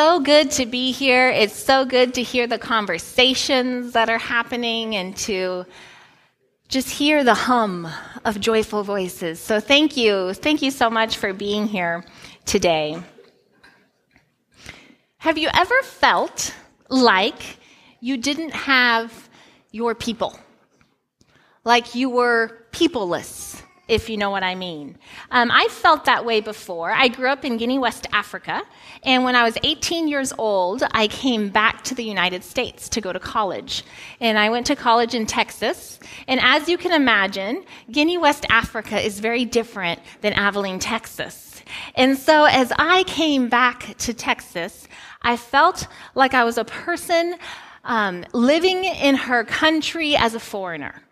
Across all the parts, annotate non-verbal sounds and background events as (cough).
so good to be here. It's so good to hear the conversations that are happening and to just hear the hum of joyful voices. So thank you. Thank you so much for being here today. Have you ever felt like you didn't have your people? Like you were peopleless? If you know what I mean. Um, I felt that way before. I grew up in Guinea, West Africa, and when I was 18 years old, I came back to the United States to go to college. And I went to college in Texas, and as you can imagine, Guinea, West Africa is very different than Abilene, Texas. And so as I came back to Texas, I felt like I was a person um, living in her country as a foreigner.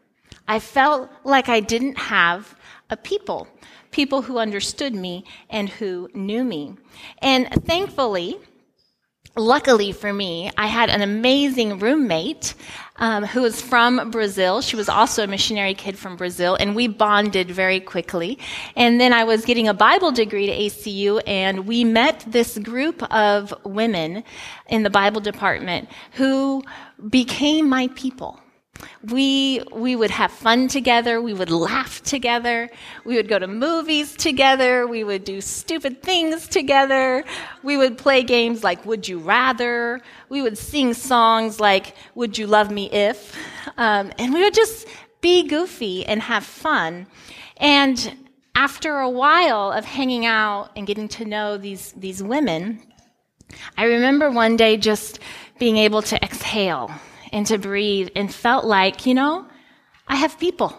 I felt like I didn't have a people, people who understood me and who knew me. And thankfully, luckily for me, I had an amazing roommate um, who was from Brazil. She was also a missionary kid from Brazil, and we bonded very quickly. And then I was getting a Bible degree to ACU, and we met this group of women in the Bible department who became my people. We, we would have fun together. We would laugh together. We would go to movies together. We would do stupid things together. We would play games like Would You Rather. We would sing songs like Would You Love Me If? Um, and we would just be goofy and have fun. And after a while of hanging out and getting to know these, these women, I remember one day just being able to exhale and to breathe and felt like, you know, I have people.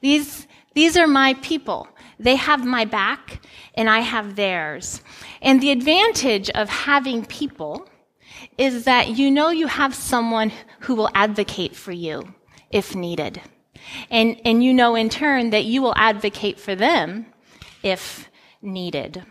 These, these are my people. They have my back and I have theirs. And the advantage of having people is that you know you have someone who will advocate for you if needed. And, and you know in turn that you will advocate for them if needed.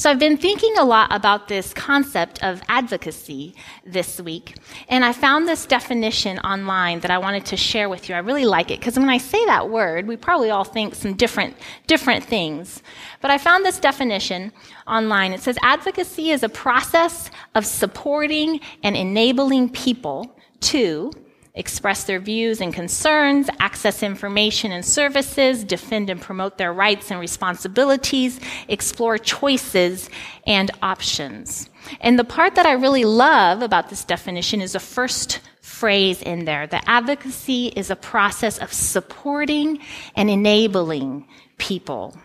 So I've been thinking a lot about this concept of advocacy this week, and I found this definition online that I wanted to share with you. I really like it because when I say that word, we probably all think some different different things. But I found this definition online. It says advocacy is a process of supporting and enabling people to express their views and concerns, access information and services, defend and promote their rights and responsibilities, explore choices and options. And the part that I really love about this definition is the first phrase in there. The advocacy is a process of supporting and enabling people.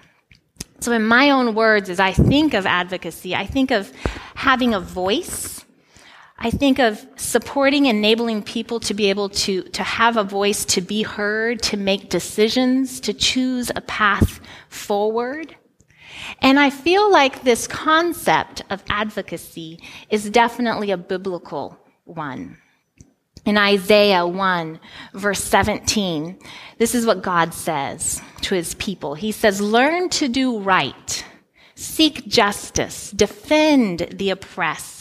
So in my own words, as I think of advocacy, I think of having a voice I think of supporting, enabling people to be able to, to have a voice, to be heard, to make decisions, to choose a path forward. And I feel like this concept of advocacy is definitely a biblical one. In Isaiah 1, verse 17, this is what God says to his people. He says, Learn to do right, seek justice, defend the oppressed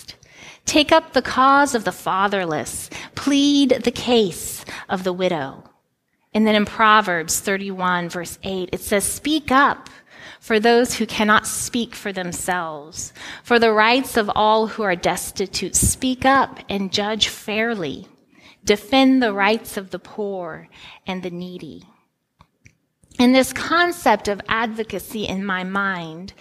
Take up the cause of the fatherless. Plead the case of the widow. And then in Proverbs 31 verse 8, it says, speak up for those who cannot speak for themselves, for the rights of all who are destitute. Speak up and judge fairly. Defend the rights of the poor and the needy. And this concept of advocacy in my mind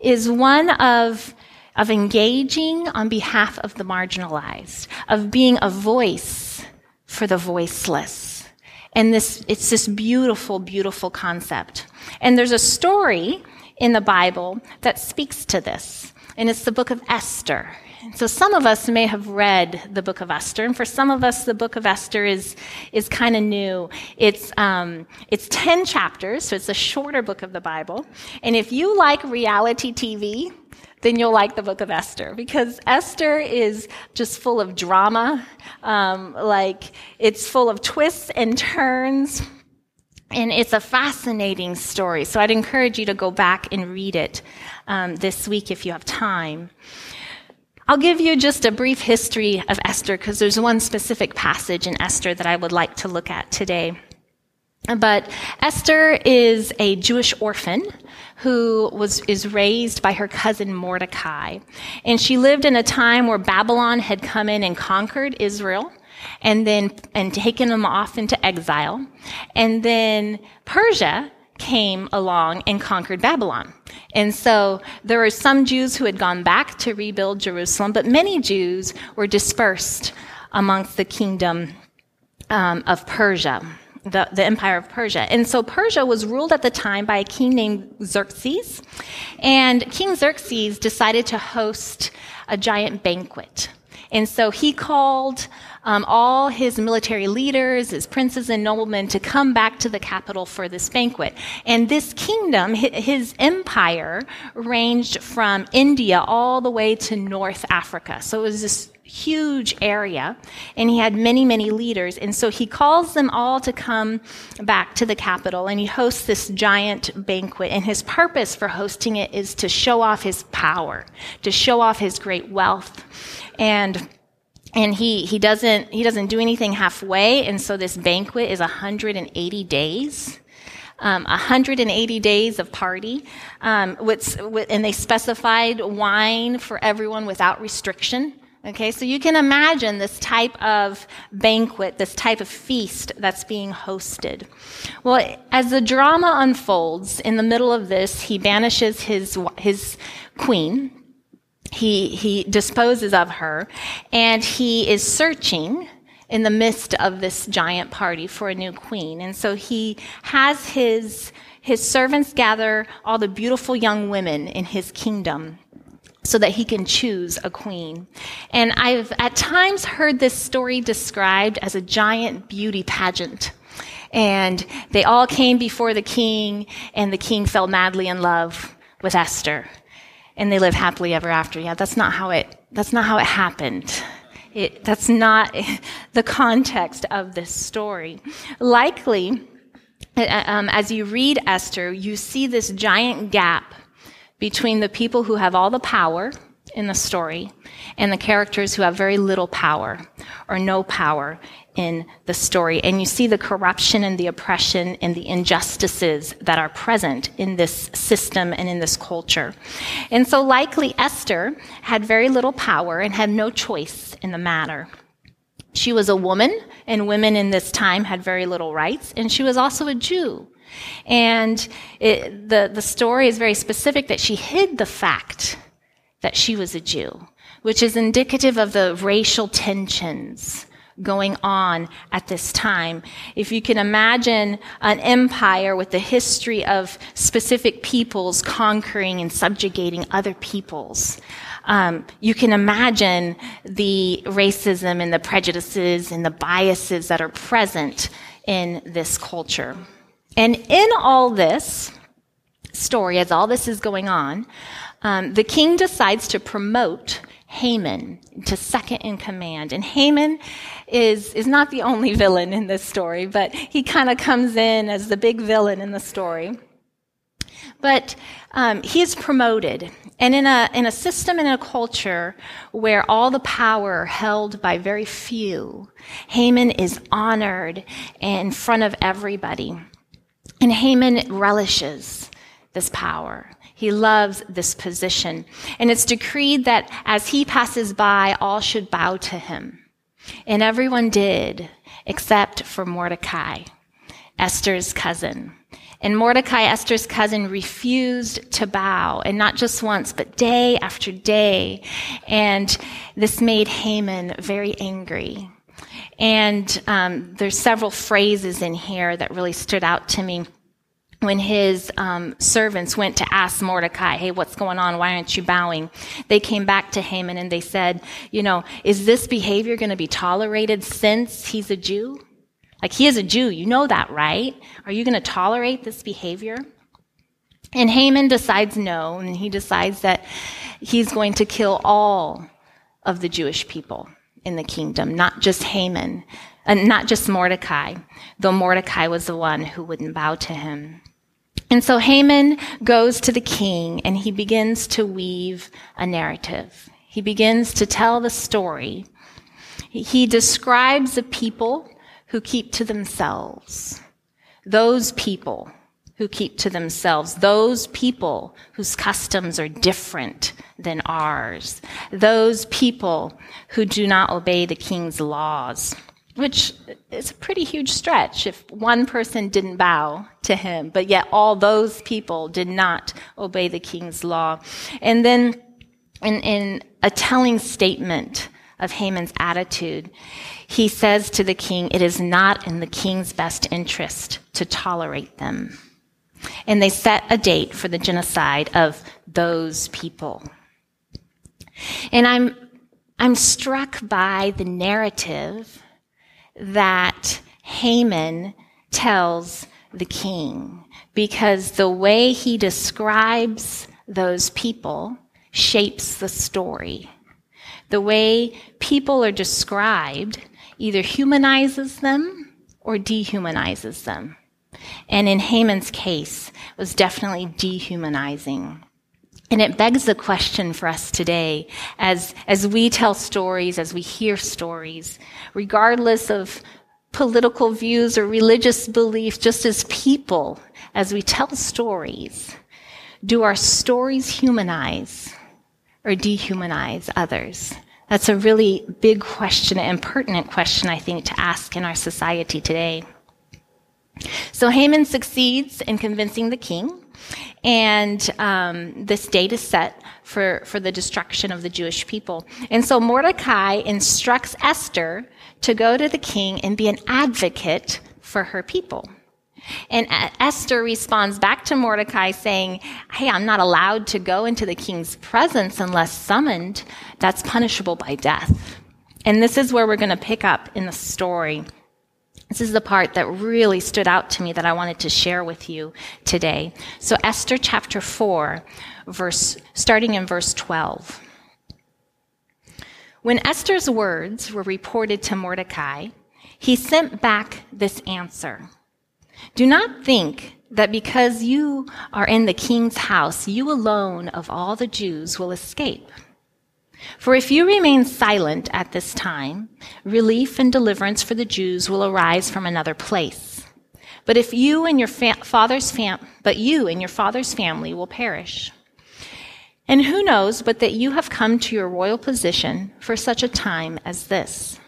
is one of of engaging on behalf of the marginalized, of being a voice for the voiceless. And this, it's this beautiful, beautiful concept. And there's a story in the Bible that speaks to this. And it's the book of Esther. So some of us may have read the book of Esther, and for some of us, the book of Esther is is kind of new. It's um, it's ten chapters, so it's a shorter book of the Bible. And if you like reality TV, then you'll like the book of Esther because Esther is just full of drama. Um, like it's full of twists and turns. And it's a fascinating story. So I'd encourage you to go back and read it um, this week if you have time. I'll give you just a brief history of Esther because there's one specific passage in Esther that I would like to look at today. But Esther is a Jewish orphan who was, is raised by her cousin Mordecai. And she lived in a time where Babylon had come in and conquered Israel and then, and taken them off into exile. And then Persia came along and conquered Babylon. And so there were some Jews who had gone back to rebuild Jerusalem, but many Jews were dispersed amongst the kingdom um, of Persia the, the empire of Persia. And so Persia was ruled at the time by a king named Xerxes. And King Xerxes decided to host a giant banquet. And so he called um, all his military leaders, his princes and noblemen to come back to the capital for this banquet. And this kingdom, his empire, ranged from India all the way to North Africa. So it was this huge area and he had many, many leaders. And so he calls them all to come back to the capital and he hosts this giant banquet. And his purpose for hosting it is to show off his power, to show off his great wealth. And and he, he doesn't he doesn't do anything halfway and so this banquet is 180 days um, 180 days of party um, and they specified wine for everyone without restriction Okay, so you can imagine this type of banquet, this type of feast that's being hosted. Well, as the drama unfolds, in the middle of this, he banishes his, his queen. He, he disposes of her, and he is searching in the midst of this giant party for a new queen. And so he has his, his servants gather all the beautiful young women in his kingdom so that he can choose a queen. And I've at times heard this story described as a giant beauty pageant. And they all came before the king, and the king fell madly in love with Esther. And they live happily ever after. Yeah, that's not how it, that's not how it happened. It, that's not (laughs) the context of this story. Likely, uh, um, as you read Esther, you see this giant gap between the people who have all the power in the story and the characters who have very little power or no power in the story. And you see the corruption and the oppression and the injustices that are present in this system and in this culture. And so, likely, Esther had very little power and had no choice in the matter. She was a woman, and women in this time had very little rights, and she was also a Jew. And it, the, the story is very specific that she hid the fact that she was a Jew, which is indicative of the racial tensions going on at this time. If you can imagine an empire with the history of specific peoples conquering and subjugating other peoples, um, you can imagine the racism and the prejudices and the biases that are present in this culture. And in all this story, as all this is going on, um, the king decides to promote Haman to second in command. And Haman is, is not the only villain in this story, but he kind of comes in as the big villain in the story. But um, he is promoted. And in a, in a system and a culture where all the power held by very few, Haman is honored in front of everybody. And Haman relishes this power. He loves this position. And it's decreed that as he passes by, all should bow to him. And everyone did, except for Mordecai, Esther's cousin. And Mordecai, Esther's cousin, refused to bow, and not just once, but day after day. And this made Haman very angry. And um, there's several phrases in here that really stood out to me. When his um, servants went to ask Mordecai, hey, what's going on? Why aren't you bowing? They came back to Haman and they said, you know, is this behavior going to be tolerated since he's a Jew? Like, he is a Jew. You know that, right? Are you going to tolerate this behavior? And Haman decides no, and he decides that he's going to kill all of the Jewish people in the kingdom, not just Haman, and not just Mordecai, though Mordecai was the one who wouldn't bow to him. And so Haman goes to the king and he begins to weave a narrative. He begins to tell the story. He describes a people who keep to themselves. those people who keep to themselves, those people whose customs are different than ours, those people who do not obey the king's laws, which is a pretty huge stretch if one person didn't bow to him, but yet all those people did not obey the king's law. And then in, in a telling statement of Haman's attitude, he says to the king, It is not in the king's best interest to tolerate them. And they set a date for the genocide of those people. And I'm, I'm struck by the narrative that Haman tells the king because the way he describes those people shapes the story. The way people are described either humanizes them or dehumanizes them. And in Haman's case, was definitely dehumanizing. And it begs the question for us today as, as we tell stories, as we hear stories, regardless of political views or religious belief, just as people, as we tell stories, do our stories humanize or dehumanize others? That's a really big question and pertinent question, I think, to ask in our society today. So Haman succeeds in convincing the king, and um, this date is set for, for the destruction of the Jewish people. And so Mordecai instructs Esther to go to the king and be an advocate for her people. And Esther responds back to Mordecai saying, Hey, I'm not allowed to go into the king's presence unless summoned. That's punishable by death. And this is where we're going to pick up in the story. This is the part that really stood out to me that I wanted to share with you today. So Esther chapter 4, verse, starting in verse 12. When Esther's words were reported to Mordecai, he sent back this answer. Do not think that because you are in the king's house, you alone of all the Jews will escape. For if you remain silent at this time, relief and deliverance for the Jews will arise from another place. But if you and your fa- father's fam- but you and your father's family will perish. And who knows but that you have come to your royal position for such a time as this?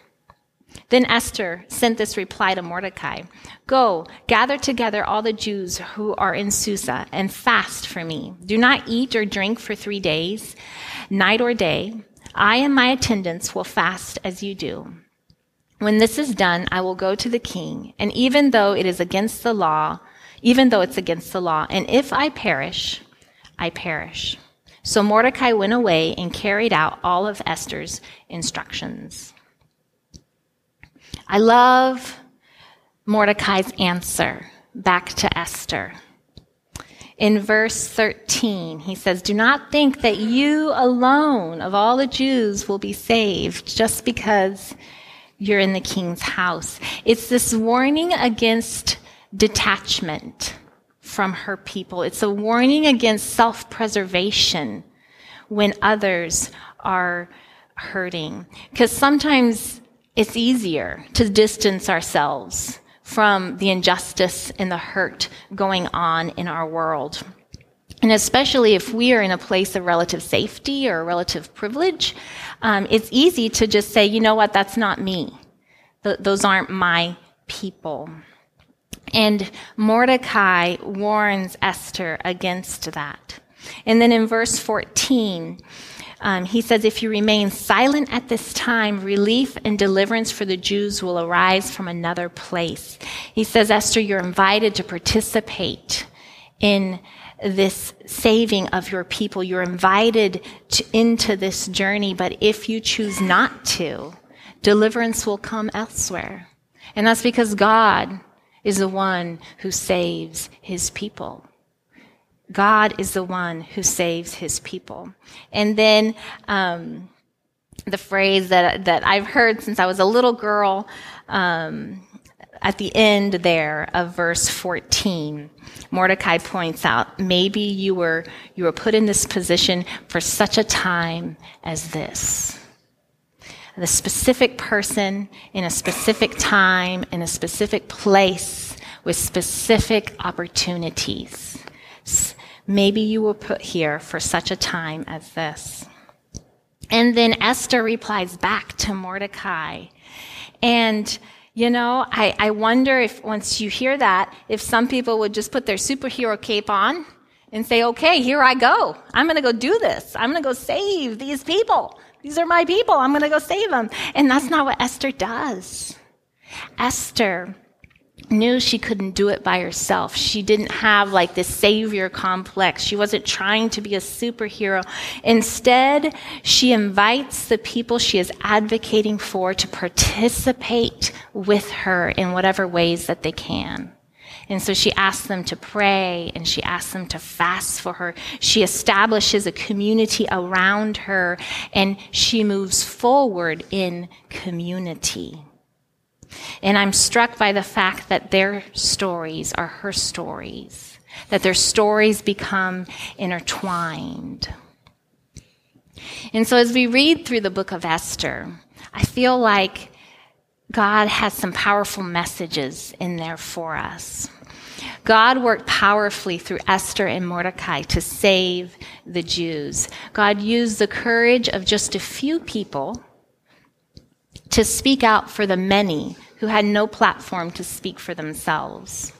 Then Esther sent this reply to Mordecai Go, gather together all the Jews who are in Susa and fast for me. Do not eat or drink for three days night or day. I and my attendants will fast as you do. When this is done, I will go to the king, and even though it is against the law, even though it's against the law, and if I perish, I perish. So Mordecai went away and carried out all of Esther's instructions. I love Mordecai's answer back to Esther in verse 13, he says, Do not think that you alone of all the Jews will be saved just because you're in the king's house. It's this warning against detachment from her people. It's a warning against self preservation when others are hurting. Because sometimes it's easier to distance ourselves from the injustice and the hurt going on in our world. And especially if we are in a place of relative safety or relative privilege, um, it's easy to just say, you know what, that's not me. Th- those aren't my people. And Mordecai warns Esther against that. And then in verse 14, um, he says, If you remain silent at this time, relief and deliverance for the Jews will arise from another place. He says, Esther, you're invited to participate in this saving of your people. You're invited to, into this journey, but if you choose not to, deliverance will come elsewhere. And that's because God is the one who saves his people. God is the one who saves his people. And then um, the phrase that, that I've heard since I was a little girl um, at the end there of verse 14, Mordecai points out maybe you were, you were put in this position for such a time as this. The specific person in a specific time, in a specific place with specific opportunities. Maybe you were put here for such a time as this. And then Esther replies back to Mordecai. And, you know, I, I wonder if once you hear that, if some people would just put their superhero cape on and say, okay, here I go. I'm going to go do this. I'm going to go save these people. These are my people. I'm going to go save them. And that's not what Esther does. Esther knew she couldn't do it by herself. She didn't have like this savior complex. She wasn't trying to be a superhero. Instead, she invites the people she is advocating for to participate with her in whatever ways that they can. And so she asks them to pray and she asks them to fast for her. She establishes a community around her and she moves forward in community. And I'm struck by the fact that their stories are her stories, that their stories become intertwined. And so as we read through the book of Esther, I feel like God has some powerful messages in there for us. God worked powerfully through Esther and Mordecai to save the Jews. God used the courage of just a few people to speak out for the many who had no platform to speak for themselves.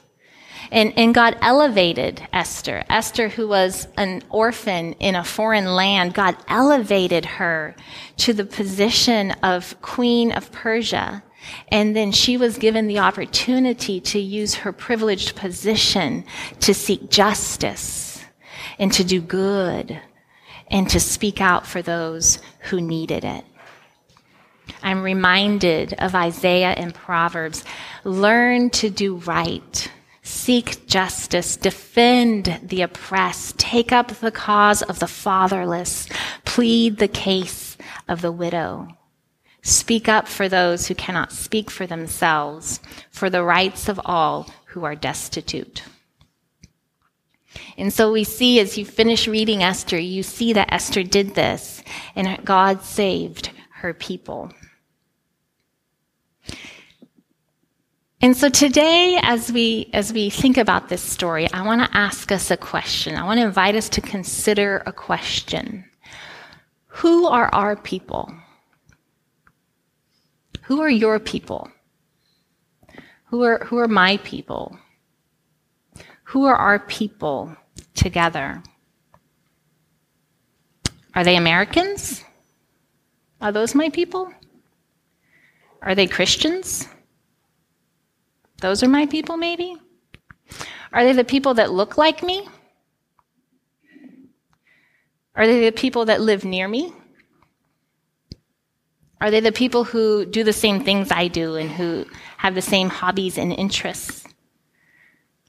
And, and God elevated Esther. Esther, who was an orphan in a foreign land, God elevated her to the position of queen of Persia. And then she was given the opportunity to use her privileged position to seek justice and to do good and to speak out for those who needed it. I'm reminded of Isaiah and Proverbs. Learn to do right. Seek justice. Defend the oppressed. Take up the cause of the fatherless. Plead the case of the widow. Speak up for those who cannot speak for themselves, for the rights of all who are destitute. And so we see as you finish reading Esther, you see that Esther did this and God saved her people. And so today, as we, as we think about this story, I want to ask us a question. I want to invite us to consider a question. Who are our people? Who are your people? Who are, who are my people? Who are our people together? Are they Americans? Are those my people? Are they Christians? Those are my people, maybe? Are they the people that look like me? Are they the people that live near me? Are they the people who do the same things I do and who have the same hobbies and interests?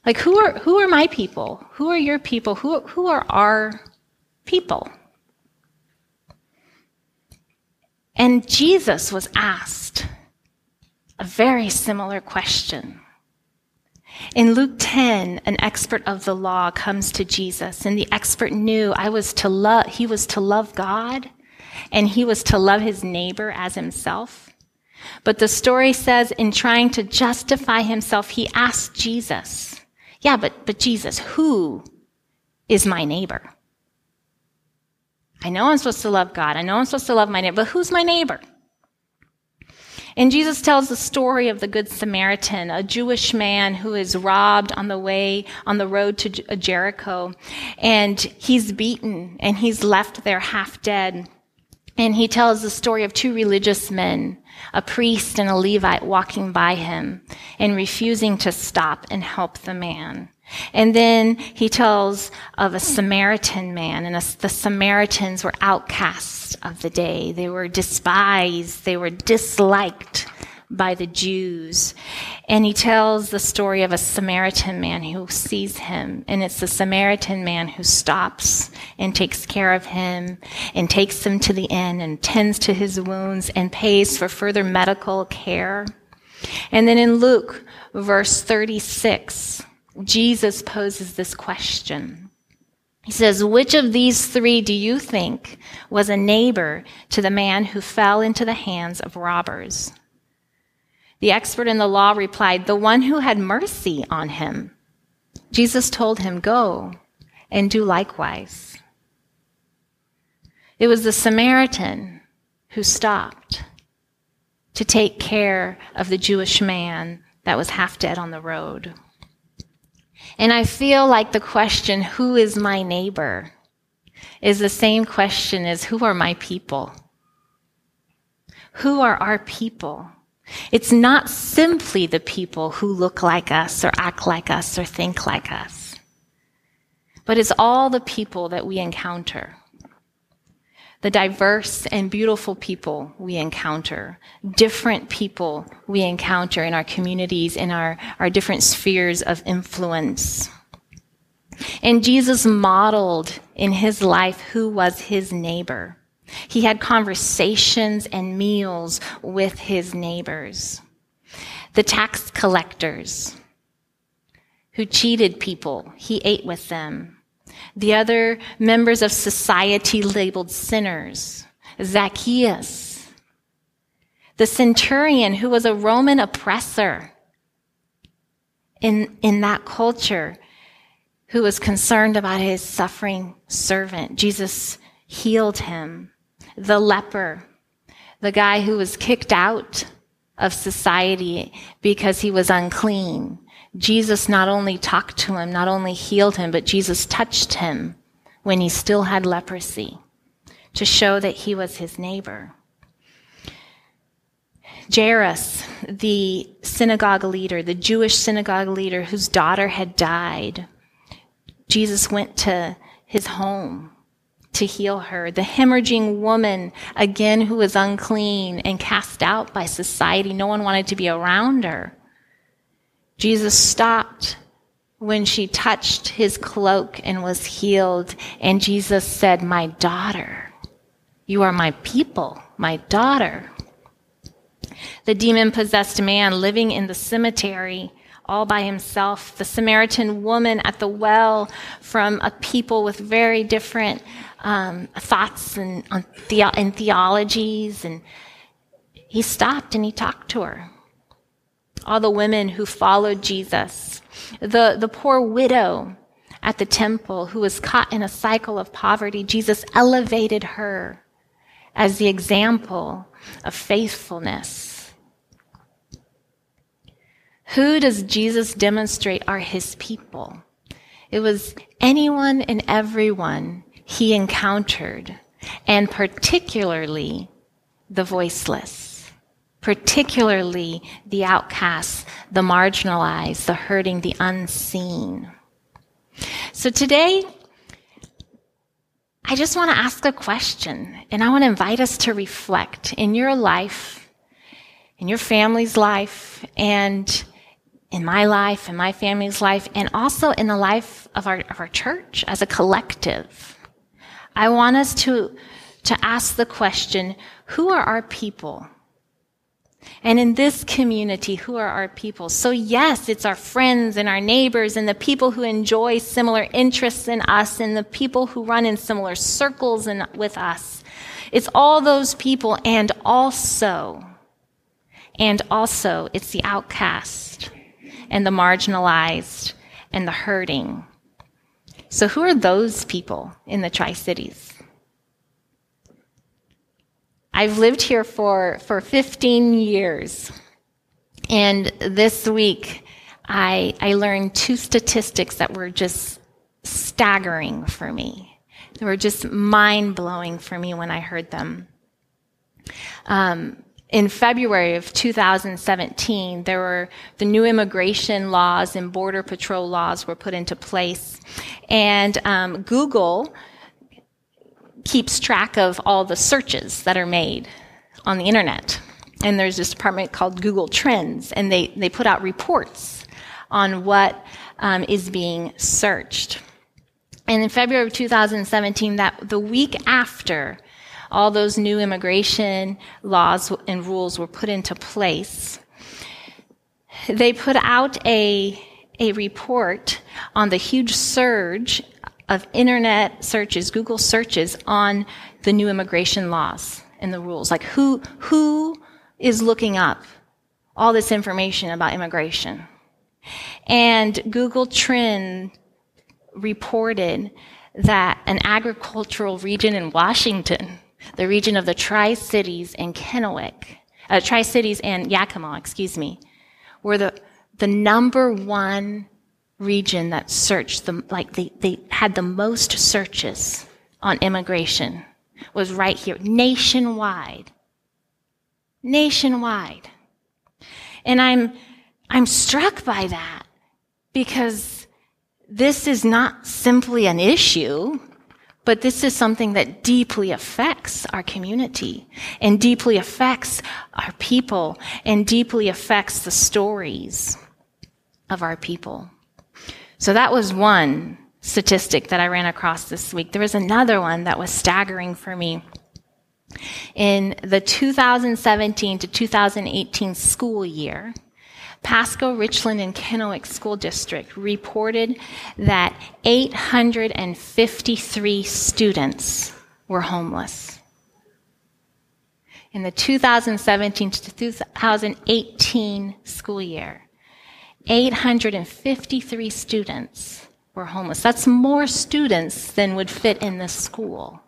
Like who are who are my people? Who are your people? Who who are our people? And Jesus was asked a very similar question. In Luke 10, an expert of the law comes to Jesus, and the expert knew I was to love, he was to love God, and he was to love his neighbor as himself. But the story says, in trying to justify himself, he asked Jesus, Yeah, but, but Jesus, who is my neighbor? I know I'm supposed to love God. I know I'm supposed to love my neighbor, but who's my neighbor? And Jesus tells the story of the Good Samaritan, a Jewish man who is robbed on the way, on the road to uh, Jericho. And he's beaten and he's left there half dead. And he tells the story of two religious men, a priest and a Levite walking by him and refusing to stop and help the man. And then he tells of a Samaritan man, and the Samaritans were outcasts of the day. They were despised, they were disliked by the Jews. And he tells the story of a Samaritan man who sees him, and it's the Samaritan man who stops and takes care of him and takes him to the inn and tends to his wounds and pays for further medical care. And then in Luke, verse 36, Jesus poses this question. He says, Which of these three do you think was a neighbor to the man who fell into the hands of robbers? The expert in the law replied, The one who had mercy on him. Jesus told him, Go and do likewise. It was the Samaritan who stopped to take care of the Jewish man that was half dead on the road. And I feel like the question, Who is my neighbor? is the same question as, Who are my people? Who are our people? It's not simply the people who look like us or act like us or think like us, but it's all the people that we encounter. The diverse and beautiful people we encounter, different people we encounter in our communities, in our, our different spheres of influence. And Jesus modeled in his life who was his neighbor. He had conversations and meals with his neighbors. The tax collectors who cheated people, he ate with them. The other members of society labeled sinners, Zacchaeus. The centurion who was a Roman oppressor in, in that culture, who was concerned about his suffering servant. Jesus healed him the leper, the guy who was kicked out of society because he was unclean. Jesus not only talked to him, not only healed him, but Jesus touched him when he still had leprosy to show that he was his neighbor. Jairus, the synagogue leader, the Jewish synagogue leader whose daughter had died, Jesus went to his home to heal her. The hemorrhaging woman, again, who was unclean and cast out by society. No one wanted to be around her. Jesus stopped when she touched his cloak and was healed. And Jesus said, My daughter, you are my people, my daughter. The demon possessed man living in the cemetery all by himself, the Samaritan woman at the well from a people with very different um, thoughts and, and theologies. And he stopped and he talked to her. All the women who followed Jesus, the, the poor widow at the temple who was caught in a cycle of poverty, Jesus elevated her as the example of faithfulness. Who does Jesus demonstrate are his people? It was anyone and everyone he encountered, and particularly the voiceless, particularly the outcasts, the marginalized, the hurting, the unseen. So today, I just want to ask a question, and I want to invite us to reflect in your life, in your family's life, and in my life, in my family's life, and also in the life of our, of our church as a collective. I want us to, to ask the question, who are our people? And in this community, who are our people? So yes, it's our friends and our neighbors and the people who enjoy similar interests in us and the people who run in similar circles and with us. It's all those people and also, and also it's the outcast and the marginalized and the hurting so, who are those people in the Tri Cities? I've lived here for, for 15 years. And this week, I, I learned two statistics that were just staggering for me. They were just mind blowing for me when I heard them. Um, in February of 2017, there were the new immigration laws and border patrol laws were put into place, and um, Google keeps track of all the searches that are made on the internet. And there's this department called Google Trends, and they, they put out reports on what um, is being searched. And in February of 2017, that the week after all those new immigration laws and rules were put into place, they put out a, a report on the huge surge of internet searches, Google searches on the new immigration laws and the rules. Like who, who is looking up all this information about immigration. And Google Trend reported that an agricultural region in Washington, the region of the Tri Cities and Kennewick, uh, Tri Cities and Yakima, excuse me, were the, the number one region that searched the, like they, they had the most searches on immigration was right here, nationwide. Nationwide. And I'm, I'm struck by that because this is not simply an issue, but this is something that deeply affects our community and deeply affects our people and deeply affects the stories of our people. So that was one statistic that I ran across this week. There was another one that was staggering for me. In the 2017 to 2018 school year, Pasco, Richland, and Kennewick School District reported that 853 students were homeless. In the 2017 to 2018 school year, 853 students were homeless. That's more students than would fit in this school.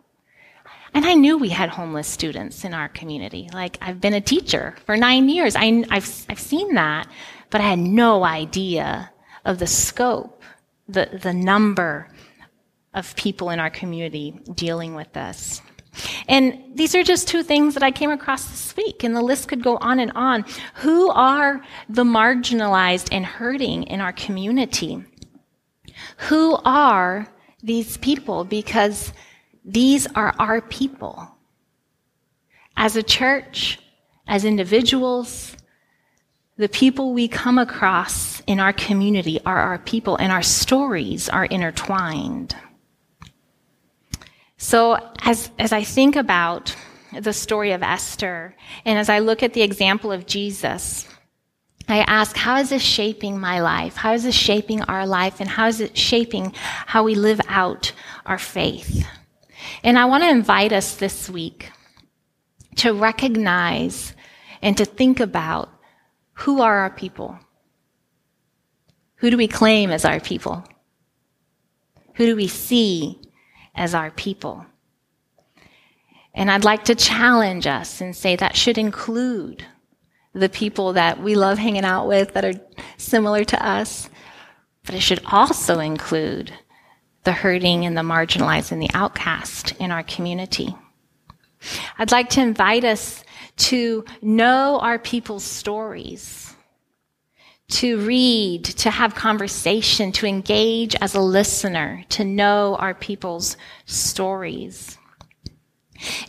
And I knew we had homeless students in our community. Like, I've been a teacher for nine years. I, have I've seen that, but I had no idea of the scope, the, the number of people in our community dealing with this. And these are just two things that I came across this week, and the list could go on and on. Who are the marginalized and hurting in our community? Who are these people? Because these are our people. As a church, as individuals, the people we come across in our community are our people, and our stories are intertwined. So as, as I think about the story of Esther, and as I look at the example of Jesus, I ask, how is this shaping my life? How is this shaping our life? And how is it shaping how we live out our faith? And I want to invite us this week to recognize and to think about who are our people? Who do we claim as our people? Who do we see as our people. And I'd like to challenge us and say that should include the people that we love hanging out with that are similar to us, but it should also include the hurting and the marginalized and the outcast in our community. I'd like to invite us to know our people's stories to read, to have conversation, to engage as a listener, to know our people's stories.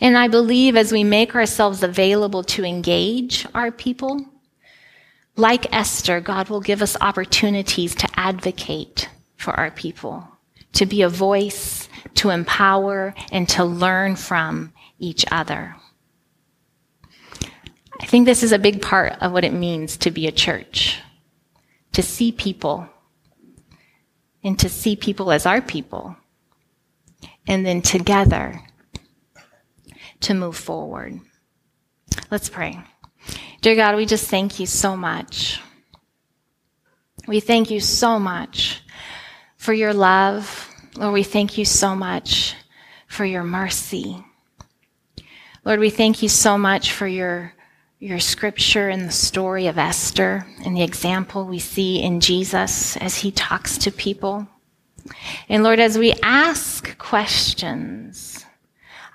And I believe as we make ourselves available to engage our people, like Esther, God will give us opportunities to advocate for our people, to be a voice, to empower, and to learn from each other. I think this is a big part of what it means to be a church to see people and to see people as our people. And then together to move forward. Let's pray. Dear God, we just thank you so much. We thank you so much for your love. Lord, we thank you so much for your mercy. Lord, we thank you so much for your your scripture and the story of Esther and the example we see in Jesus as he talks to people. And Lord, as we ask questions,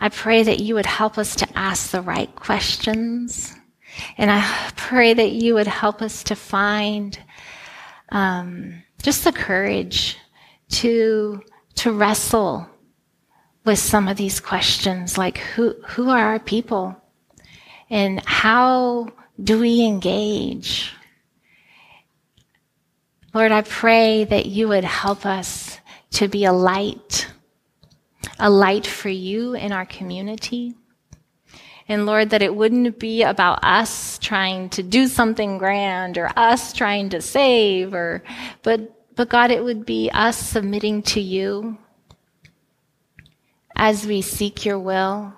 I pray that you would help us to ask the right questions. And I pray that you would help us to find um, just the courage to, to wrestle with some of these questions like who, who are our people? And how do we engage? Lord, I pray that you would help us to be a light, a light for you in our community. And Lord, that it wouldn't be about us trying to do something grand or us trying to save or, but, but God, it would be us submitting to you as we seek your will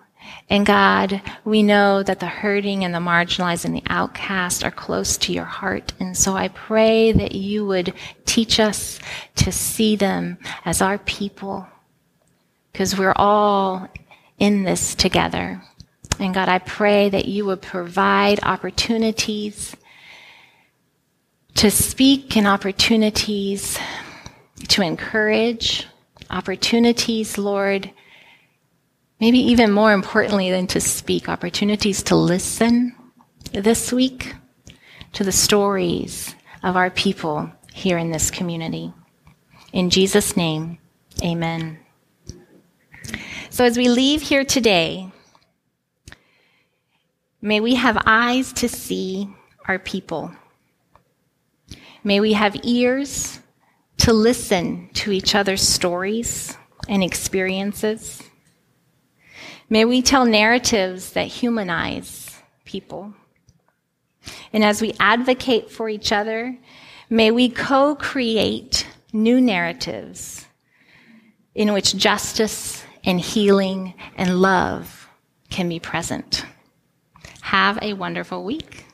And God, we know that the hurting and the marginalized and the outcast are close to your heart. And so I pray that you would teach us to see them as our people because we're all in this together. And God, I pray that you would provide opportunities to speak and opportunities to encourage, opportunities, Lord, maybe even more importantly than to speak, opportunities to listen this week to the stories of our people here in this community. In Jesus' name, amen. So as we leave here today, may we have eyes to see our people. May we have ears to listen to each other's stories and experiences. May we tell narratives that humanize people. And as we advocate for each other, may we co create new narratives in which justice and healing and love can be present. Have a wonderful week.